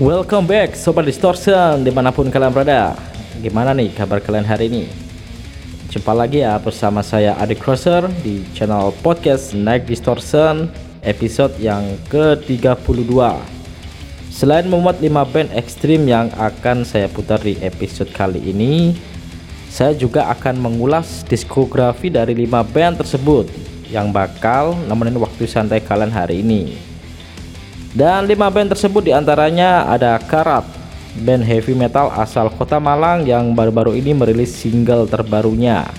Welcome back Sobat Distortion di mana pun kalian berada. Gimana nih kabar kalian hari ini? Jumpa lagi ya bersama saya Adik Crosser di channel podcast Night Distortion episode yang ke-32 Selain memuat 5 band ekstrim yang akan saya putar di episode kali ini Saya juga akan mengulas diskografi dari 5 band tersebut Yang bakal nemenin waktu santai kalian hari ini dan lima band tersebut di antaranya ada Karat, band heavy metal asal kota Malang yang baru-baru ini merilis single terbarunya.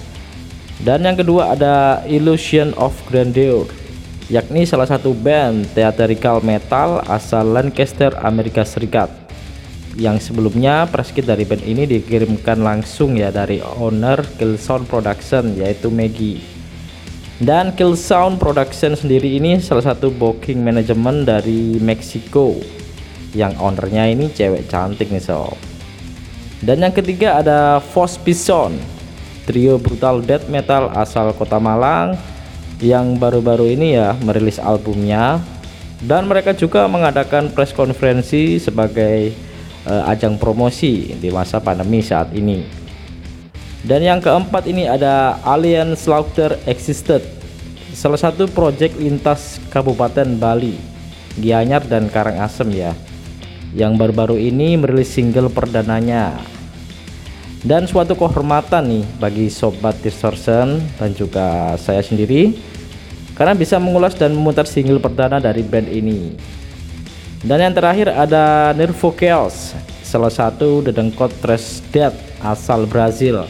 Dan yang kedua ada Illusion of Grandeur, yakni salah satu band theatrical metal asal Lancaster, Amerika Serikat. Yang sebelumnya preskit dari band ini dikirimkan langsung ya dari owner Killsound Production yaitu Maggie. Dan Kill Sound Production sendiri ini salah satu booking manajemen dari Meksiko yang ownernya ini cewek cantik nih sob. Dan yang ketiga ada Force Bison, trio brutal death metal asal kota Malang yang baru-baru ini ya merilis albumnya dan mereka juga mengadakan press konferensi sebagai uh, ajang promosi di masa pandemi saat ini. Dan yang keempat ini ada Alien Slaughter Existed. Salah satu proyek lintas Kabupaten Bali Gianyar dan Karangasem ya. Yang baru-baru ini merilis single perdananya. Dan suatu kehormatan nih bagi Sobat Distortion dan juga saya sendiri Karena bisa mengulas dan memutar single perdana dari band ini. Dan yang terakhir ada Nervo Chaos, salah satu dedengkot thrash death asal Brazil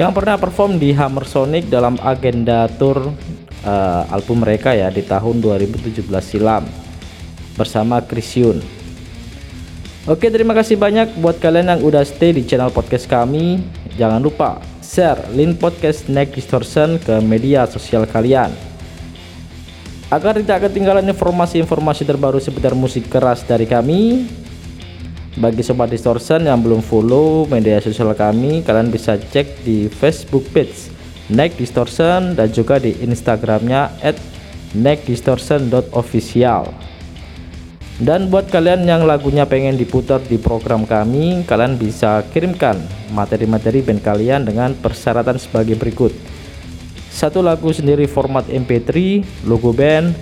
yang pernah perform di Hammer Sonic dalam agenda tour uh, album mereka ya di tahun 2017 silam bersama Krisyun. Oke, terima kasih banyak buat kalian yang udah stay di channel podcast kami. Jangan lupa share link podcast Next Distortion ke media sosial kalian. Agar tidak ketinggalan informasi-informasi terbaru seputar musik keras dari kami, bagi sobat distortion yang belum follow media sosial kami, kalian bisa cek di Facebook page Neck Distortion dan juga di Instagramnya neckdistortion.official. Dan buat kalian yang lagunya pengen diputar di program kami, kalian bisa kirimkan materi-materi band kalian dengan persyaratan sebagai berikut. Satu lagu sendiri format MP3, logo band,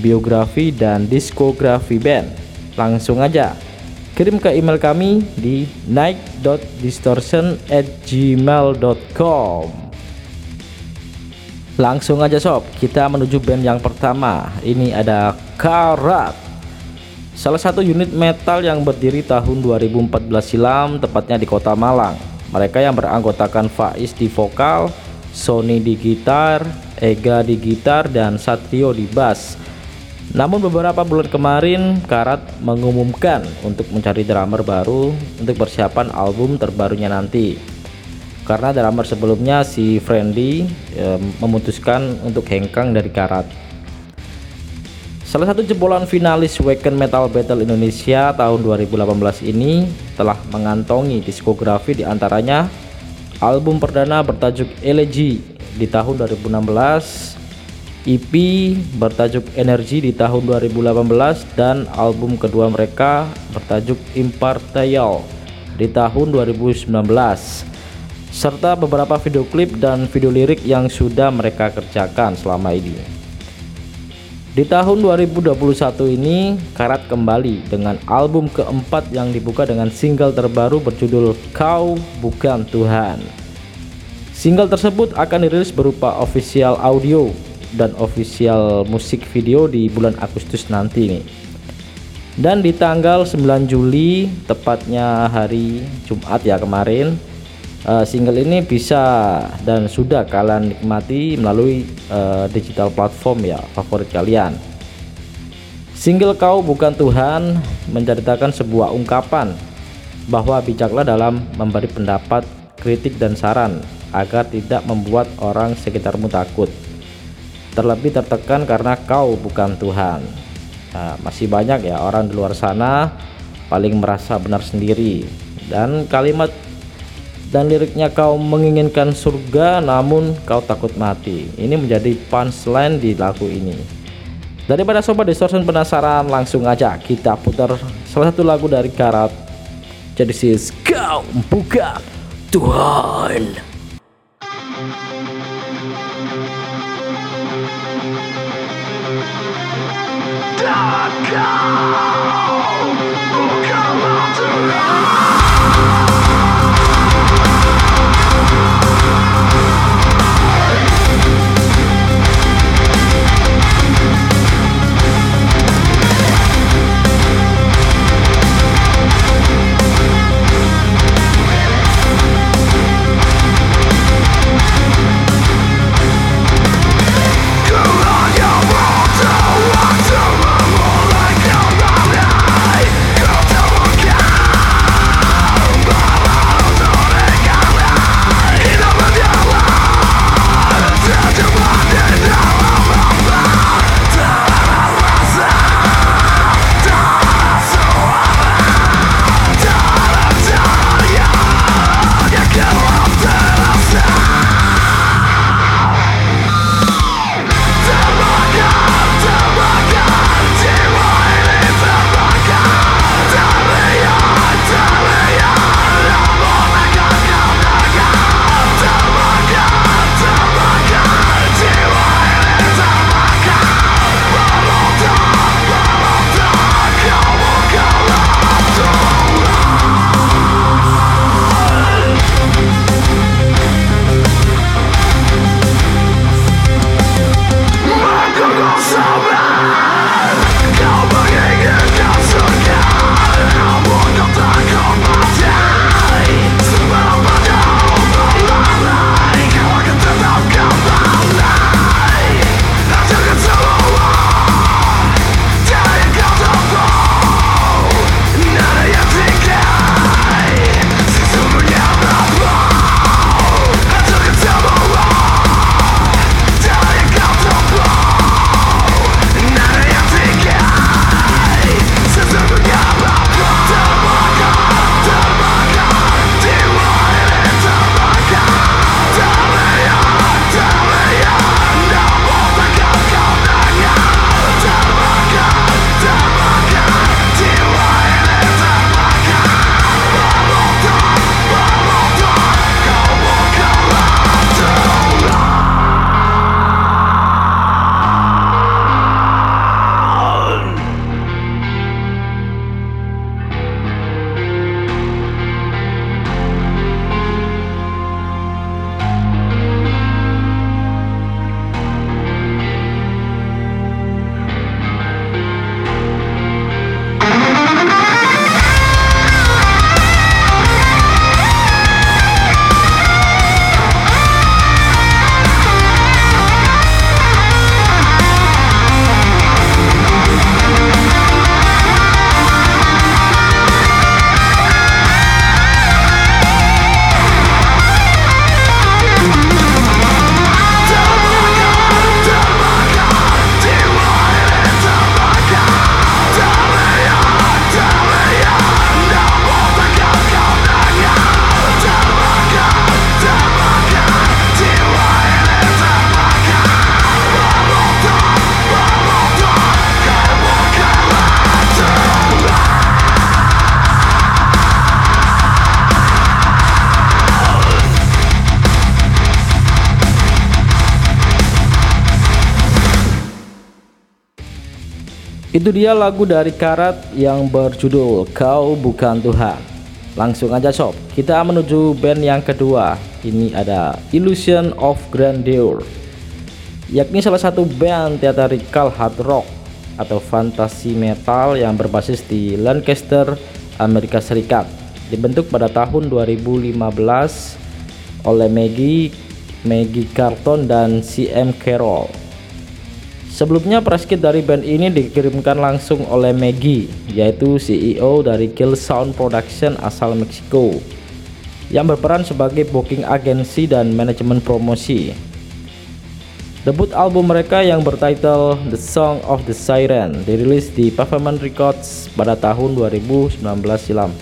biografi dan diskografi band. Langsung aja kirim ke email kami di night.distortion@gmail.com. Langsung aja sob, kita menuju band yang pertama. Ini ada Karat. Salah satu unit metal yang berdiri tahun 2014 silam, tepatnya di Kota Malang. Mereka yang beranggotakan Faiz di vokal, Sony di gitar, Ega di gitar, dan Satrio di bass. Namun beberapa bulan kemarin Karat mengumumkan untuk mencari drummer baru untuk persiapan album terbarunya nanti. Karena drummer sebelumnya si Friendly e, memutuskan untuk hengkang dari Karat. Salah satu jebolan finalis Weekend Metal Battle Indonesia tahun 2018 ini telah mengantongi diskografi di antaranya album perdana bertajuk Elegy di tahun 2016 EP bertajuk Energi di tahun 2018 dan album kedua mereka bertajuk Impartial di tahun 2019 serta beberapa video klip dan video lirik yang sudah mereka kerjakan selama ini. Di tahun 2021 ini, Karat kembali dengan album keempat yang dibuka dengan single terbaru berjudul Kau Bukan Tuhan. Single tersebut akan dirilis berupa official audio dan official musik video di bulan Agustus nanti nih. Dan di tanggal 9 Juli tepatnya hari Jumat ya kemarin uh, single ini bisa dan sudah kalian nikmati melalui uh, digital platform ya favorit kalian. Single kau bukan Tuhan menceritakan sebuah ungkapan bahwa bijaklah dalam memberi pendapat kritik dan saran agar tidak membuat orang sekitarmu takut terlebih tertekan karena kau bukan Tuhan nah, masih banyak ya orang di luar sana paling merasa benar sendiri dan kalimat dan liriknya kau menginginkan surga namun kau takut mati ini menjadi punchline di lagu ini daripada sobat distortion penasaran langsung aja kita putar salah satu lagu dari Karat. Jadi sis kau buka Tuhan. Come, come on to. Itu dia lagu dari Karat yang berjudul Kau Bukan Tuhan. Langsung aja sob, kita menuju band yang kedua. Ini ada Illusion of Grandeur. Yakni salah satu band theatrical hard rock atau fantasi metal yang berbasis di Lancaster, Amerika Serikat. Dibentuk pada tahun 2015 oleh Maggie, Maggie Carton dan CM Carroll. Sebelumnya press kit dari band ini dikirimkan langsung oleh Maggie, yaitu CEO dari Kill Sound Production asal Meksiko, yang berperan sebagai booking agensi dan manajemen promosi. Debut album mereka yang bertitle The Song of the Siren dirilis di Pavement Records pada tahun 2019 silam.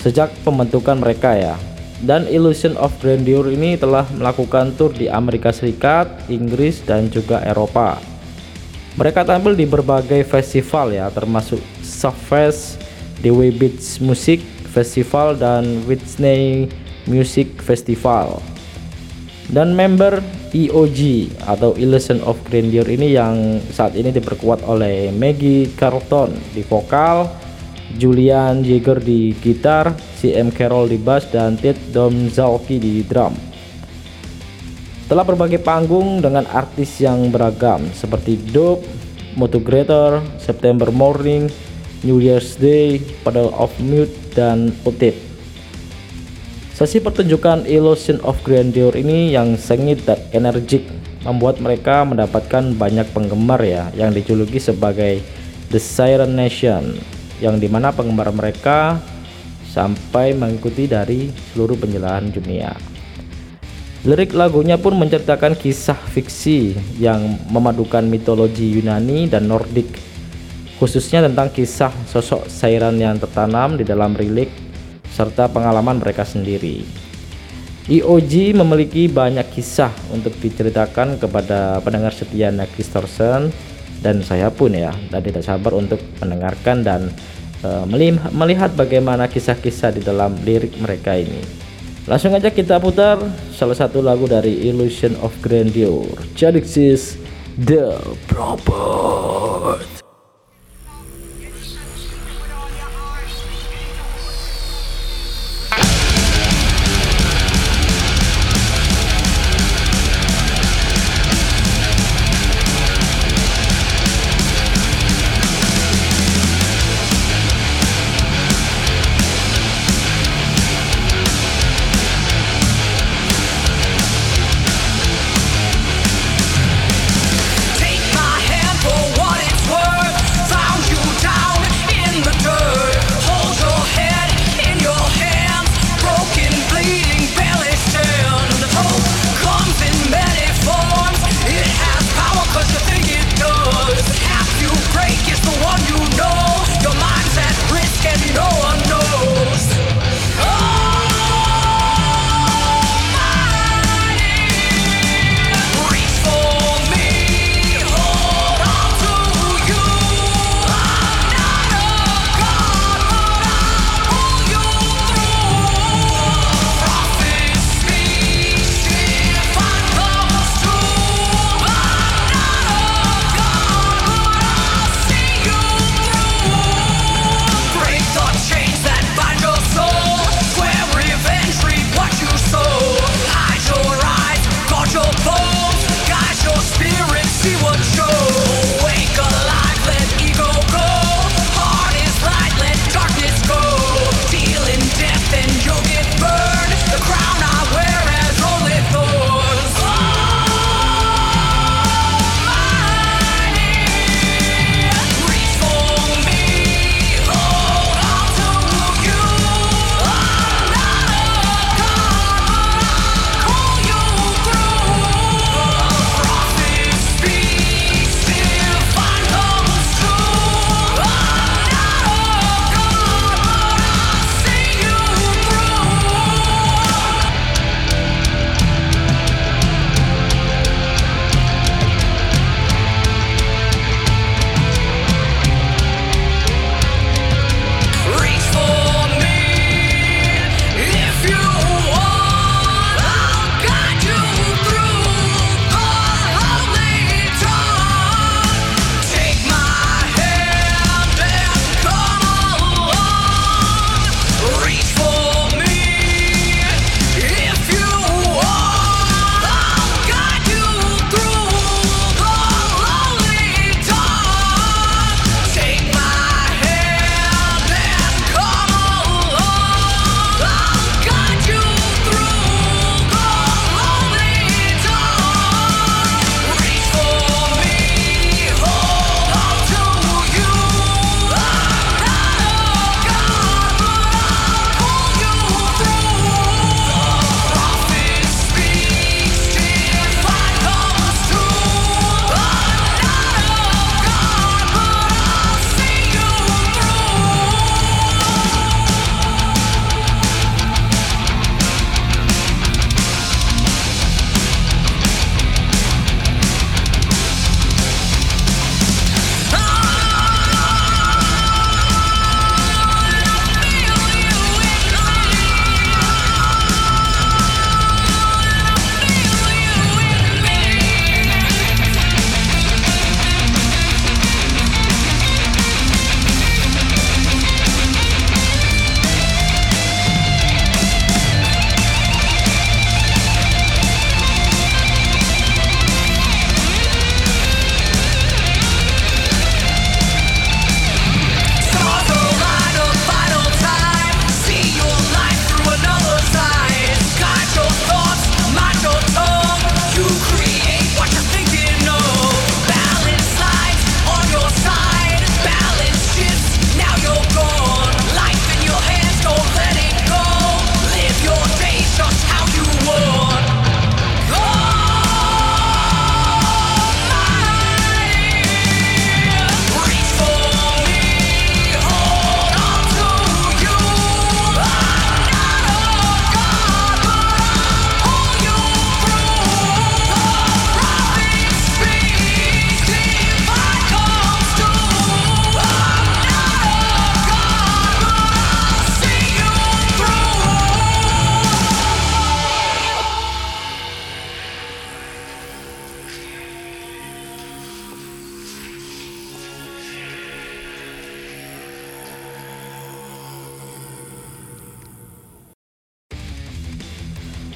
Sejak pembentukan mereka ya, dan Illusion of Grandeur ini telah melakukan tour di Amerika Serikat, Inggris, dan juga Eropa. Mereka tampil di berbagai festival ya, termasuk Subfest, Dewi Beats Music Festival dan Whitney Music Festival. Dan member EOG atau Illusion of Grandeur ini yang saat ini diperkuat oleh Maggie Carlton di vokal, Julian Jagger di gitar, CM Carroll di bass dan Ted Domzalski di drum. Telah berbagai panggung dengan artis yang beragam seperti Dope, Motogrator, September Morning, New Year's Day, Puddle of Mute, dan Otit. Sesi pertunjukan Illusion of Grandeur ini yang sengit dan energik membuat mereka mendapatkan banyak penggemar ya yang dijuluki sebagai The Siren Nation yang di mana penggemar mereka sampai mengikuti dari seluruh penjelasan dunia. Lirik lagunya pun menceritakan kisah fiksi yang memadukan mitologi Yunani dan Nordik khususnya tentang kisah sosok Sairan yang tertanam di dalam rilik serta pengalaman mereka sendiri. EOG memiliki banyak kisah untuk diceritakan kepada pendengar setia Nick Distortion dan saya pun ya dan tidak sabar untuk mendengarkan dan uh, melihat bagaimana kisah-kisah di dalam lirik mereka ini. Langsung aja kita putar salah satu lagu dari Illusion of Grandeur, Jadixis The Prophet.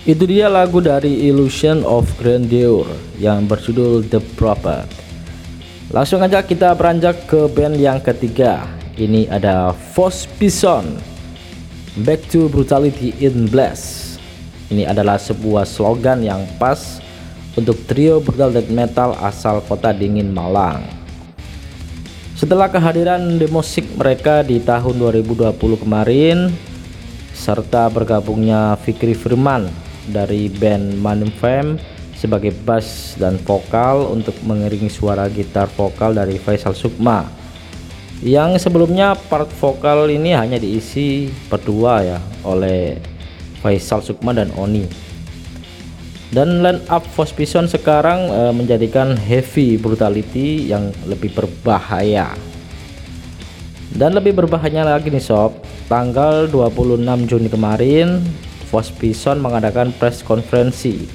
Itu dia lagu dari Illusion of Grandeur yang berjudul The Prophet. Langsung aja kita beranjak ke band yang ketiga. Ini ada Force Bison. Back to Brutality in Blast. Ini adalah sebuah slogan yang pas untuk trio brutal death metal asal kota dingin Malang. Setelah kehadiran The musik mereka di tahun 2020 kemarin, serta bergabungnya Fikri Firman dari band Manim Fam sebagai bass dan vokal untuk mengiringi suara gitar vokal dari Faisal Sukma. Yang sebelumnya part vokal ini hanya diisi berdua ya oleh Faisal Sukma dan Oni. Dan line up sekarang e, menjadikan heavy brutality yang lebih berbahaya. Dan lebih berbahayanya lagi nih sob. Tanggal 26 Juni kemarin Fospison mengadakan press konferensi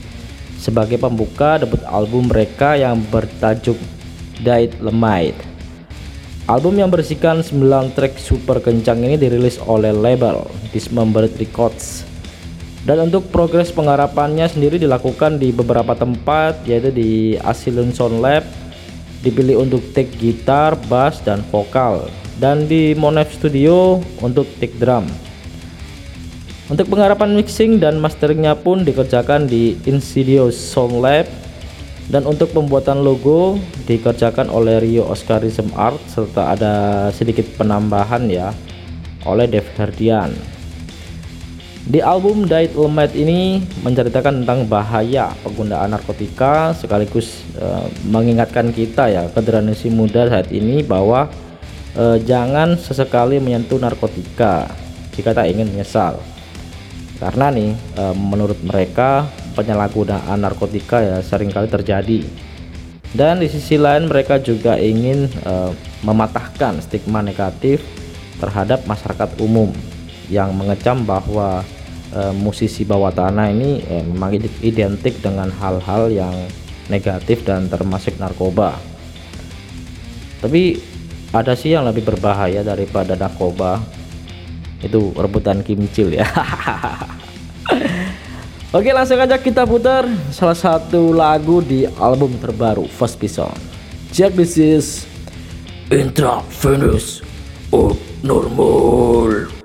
sebagai pembuka debut album mereka yang bertajuk Died Lemite Album yang berisikan 9 track super kencang ini dirilis oleh label Dismembered Records. Dan untuk progres penggarapannya sendiri dilakukan di beberapa tempat yaitu di Asylum Sound Lab dipilih untuk take gitar, bass, dan vokal dan di Monev Studio untuk take drum. Untuk penggarapan mixing dan masteringnya pun dikerjakan di Insidious Sound Lab. Dan untuk pembuatan logo dikerjakan oleh Rio Oscarism Art serta ada sedikit penambahan ya oleh Dev Herdian di album Died Lemate ini menceritakan tentang bahaya penggunaan narkotika sekaligus uh, mengingatkan kita ya generasi muda saat ini bahwa uh, jangan sesekali menyentuh narkotika jika tak ingin menyesal karena nih uh, menurut mereka penyalahgunaan narkotika ya sering kali terjadi. Dan di sisi lain mereka juga ingin uh, mematahkan stigma negatif terhadap masyarakat umum yang mengecam bahwa uh, musisi bawah tanah ini uh, memang identik dengan hal-hal yang negatif dan termasuk narkoba. Tapi ada sih yang lebih berbahaya daripada narkoba itu rebutan kimcil ya Oke langsung aja kita putar salah satu lagu di album terbaru First Bison. Check this is Intravenous Abnormal.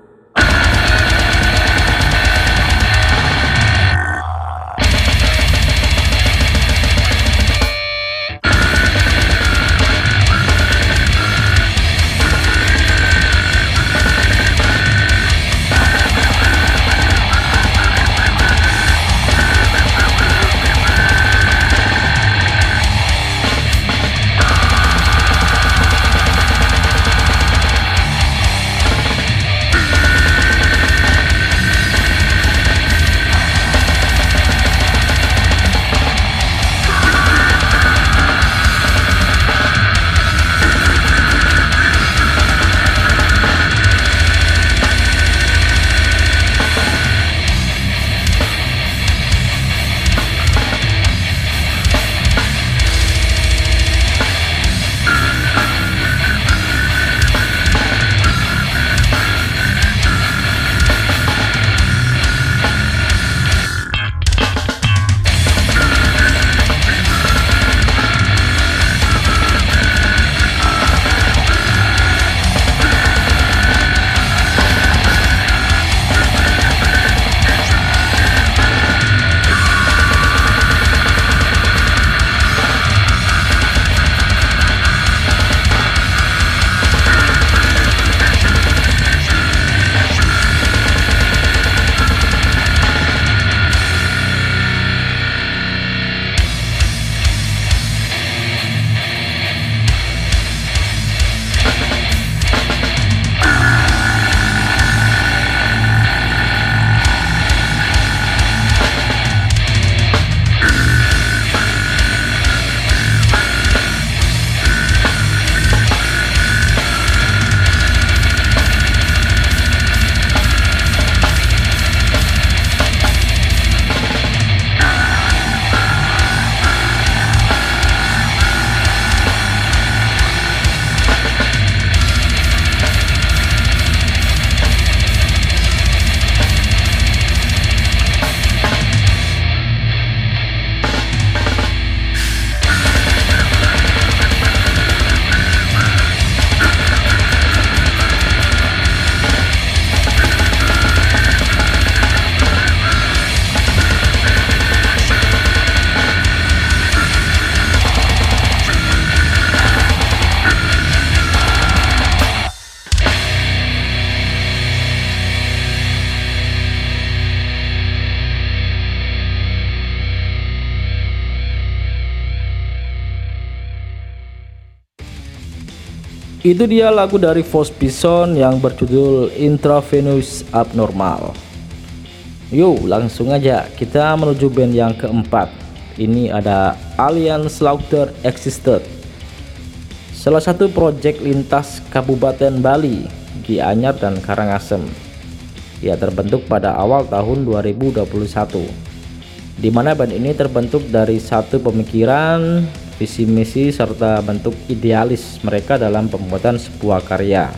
Itu dia lagu dari Force Bison yang berjudul Intravenous Abnormal. Yuk langsung aja kita menuju band yang keempat. Ini ada Alien Slaughter Existed. Salah satu proyek lintas Kabupaten Bali, Gianyar dan Karangasem. Ia terbentuk pada awal tahun 2021. Di mana band ini terbentuk dari satu pemikiran visi misi serta bentuk idealis mereka dalam pembuatan sebuah karya.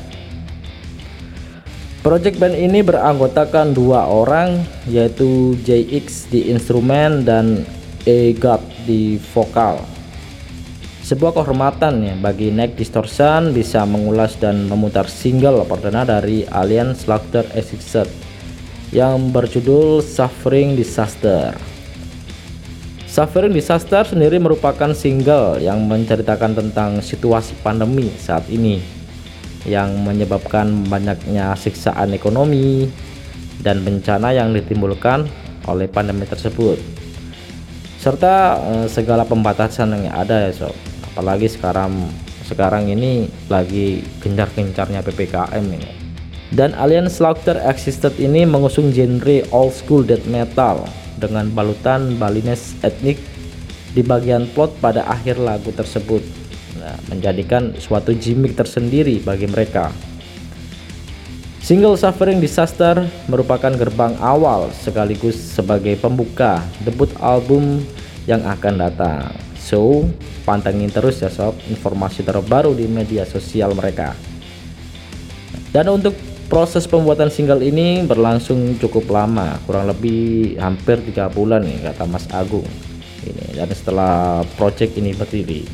Project band ini beranggotakan dua orang yaitu JX di instrumen dan EGAT di vokal. Sebuah kehormatan ya bagi Neck Distortion bisa mengulas dan memutar single perdana dari Alien Slaughter Exit yang berjudul Suffering Disaster. Suffering Disaster sendiri merupakan single yang menceritakan tentang situasi pandemi saat ini yang menyebabkan banyaknya siksaan ekonomi dan bencana yang ditimbulkan oleh pandemi tersebut. Serta eh, segala pembatasan yang ada ya sob. Apalagi sekarang sekarang ini lagi gencar-gencarnya PPKM ini. Dan Alien Slaughter Existed ini mengusung genre old school death metal dengan balutan balines etnik di bagian plot pada akhir lagu tersebut nah, menjadikan suatu gimmick tersendiri bagi mereka Single Suffering Disaster merupakan gerbang awal sekaligus sebagai pembuka debut album yang akan datang. So, pantengin terus ya sob informasi terbaru di media sosial mereka. Dan untuk proses pembuatan single ini berlangsung cukup lama kurang lebih hampir tiga bulan nih kata Mas Agung. Ini dan setelah project ini berdiri.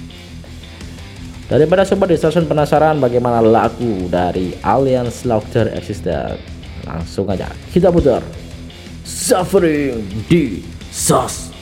Daripada sobat distortion penasaran bagaimana lagu dari Alien Slaughter Existed langsung aja kita putar. Suffering Disaster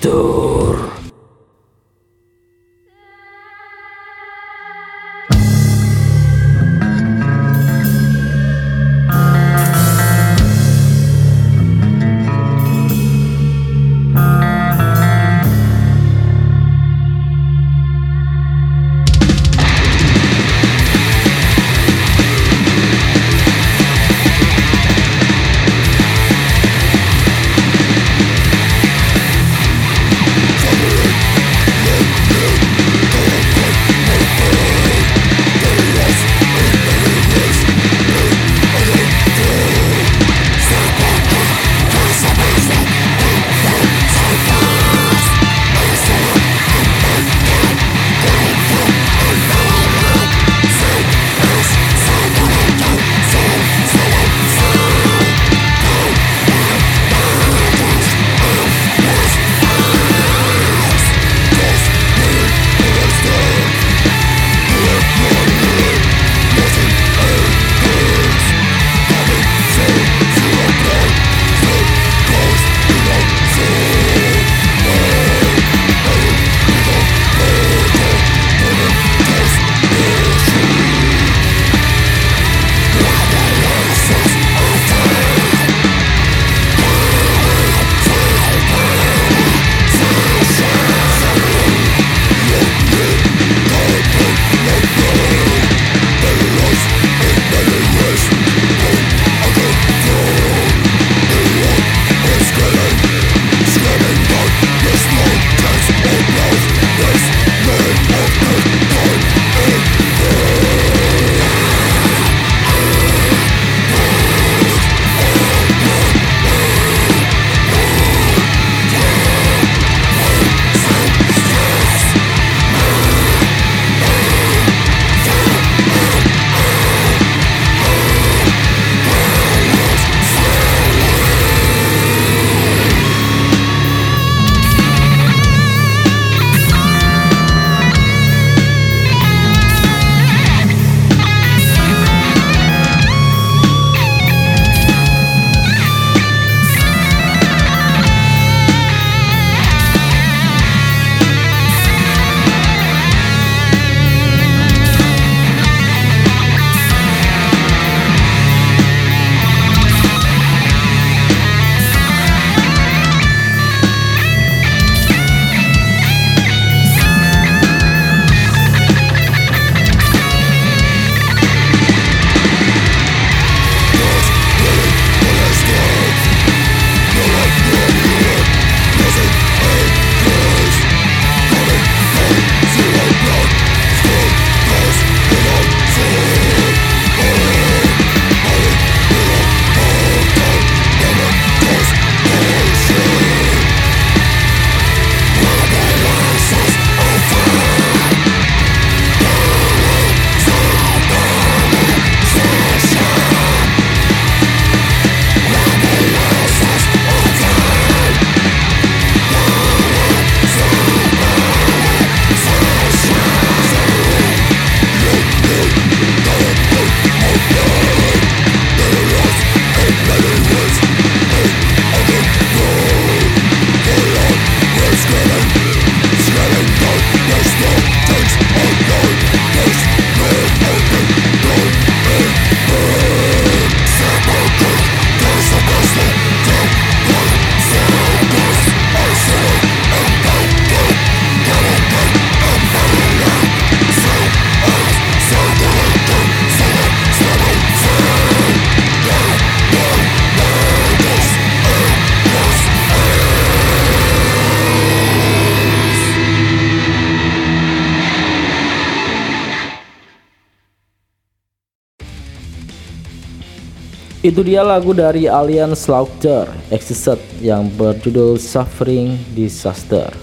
Itu dia lagu dari Alien Slaughter Exit yang berjudul Suffering Disaster.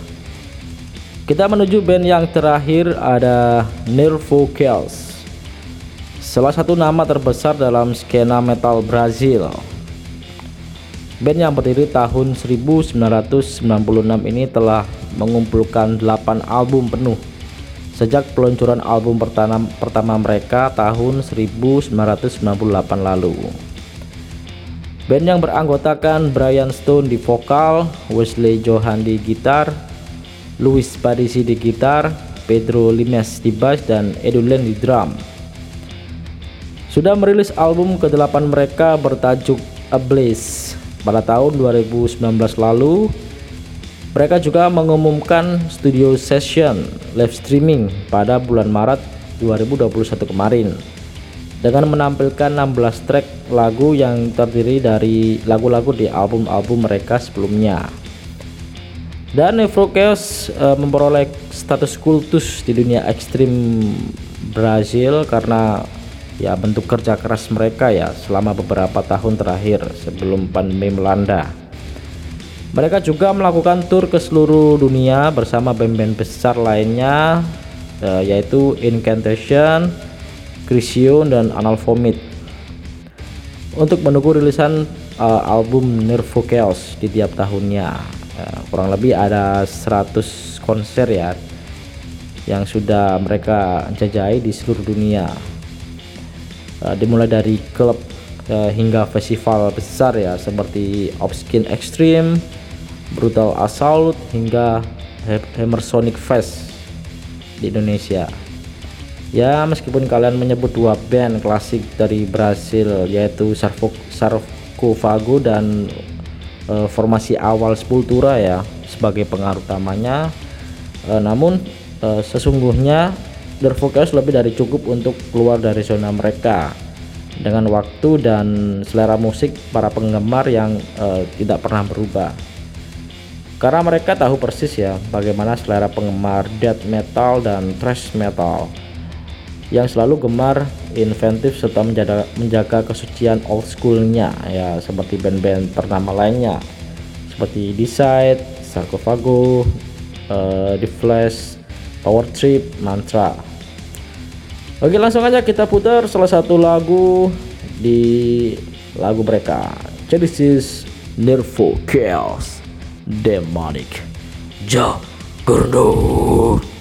Kita menuju band yang terakhir ada Nervo Chaos. Salah satu nama terbesar dalam skena metal Brazil. Band yang berdiri tahun 1996 ini telah mengumpulkan 8 album penuh sejak peluncuran album pertama, pertama mereka tahun 1998 lalu. Band yang beranggotakan Brian Stone di vokal, Wesley Johan di gitar, Luis Padisi di gitar, Pedro Limes di bass dan Edulen di drum. Sudah merilis album ke-8 mereka bertajuk Ablaze pada tahun 2019 lalu. Mereka juga mengumumkan studio session live streaming pada bulan Maret 2021 kemarin dengan menampilkan 16 track lagu yang terdiri dari lagu-lagu di album-album mereka sebelumnya. Dan Nefro Chaos e, memperoleh status kultus di dunia ekstrim Brazil karena ya bentuk kerja keras mereka ya selama beberapa tahun terakhir sebelum pandemi melanda. Mereka juga melakukan tour ke seluruh dunia bersama band-band besar lainnya e, yaitu Incantation, Crisium dan Anal Vomit. Untuk menunggu rilisan uh, album Nervo Chaos di tiap tahunnya. Uh, kurang lebih ada 100 konser ya yang sudah mereka jajahi di seluruh dunia. Uh, dimulai dari klub uh, hingga festival besar ya seperti Obskin Extreme Brutal Assault hingga Hammer Sonic Fest di Indonesia Ya meskipun kalian menyebut dua band klasik dari Brasil yaitu Sarkofago dan e, formasi awal Sepultura ya sebagai pengaruh utamanya. E, namun e, sesungguhnya The Focus lebih dari cukup untuk keluar dari zona mereka. Dengan waktu dan selera musik para penggemar yang e, tidak pernah berubah. Karena mereka tahu persis ya bagaimana selera penggemar death metal dan thrash metal yang selalu gemar inventif serta menjaga, menjaga kesucian old schoolnya ya seperti band-band ternama lainnya seperti Decide, Sarcophago, uh, The Flash, Power Trip, Mantra. Oke langsung aja kita putar salah satu lagu di lagu mereka. Genesis Nervo Chaos Demonic Juggernaut.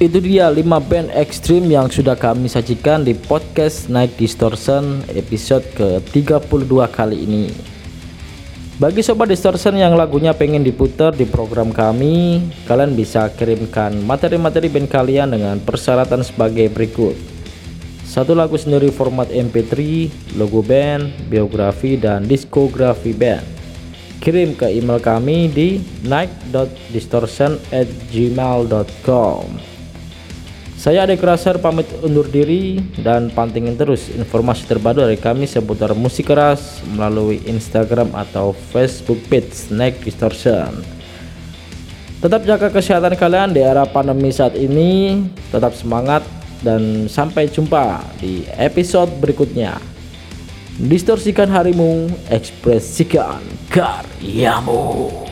Itu dia 5 band ekstrim yang sudah kami sajikan di podcast Night Distortion episode ke-32 kali ini. Bagi sobat Distortion yang lagunya pengen diputar di program kami, kalian bisa kirimkan materi-materi band kalian dengan persyaratan sebagai berikut. Satu lagu sendiri format MP3, logo band, biografi, dan diskografi band. Kirim ke email kami di night.distortion@gmail.com. Saya Adek Raser pamit undur diri dan pantingin terus informasi terbaru dari kami seputar musik keras melalui Instagram atau Facebook page Snack Distortion. Tetap jaga kesehatan kalian di era pandemi saat ini, tetap semangat dan sampai jumpa di episode berikutnya. Distorsikan harimu, ekspresikan karyamu.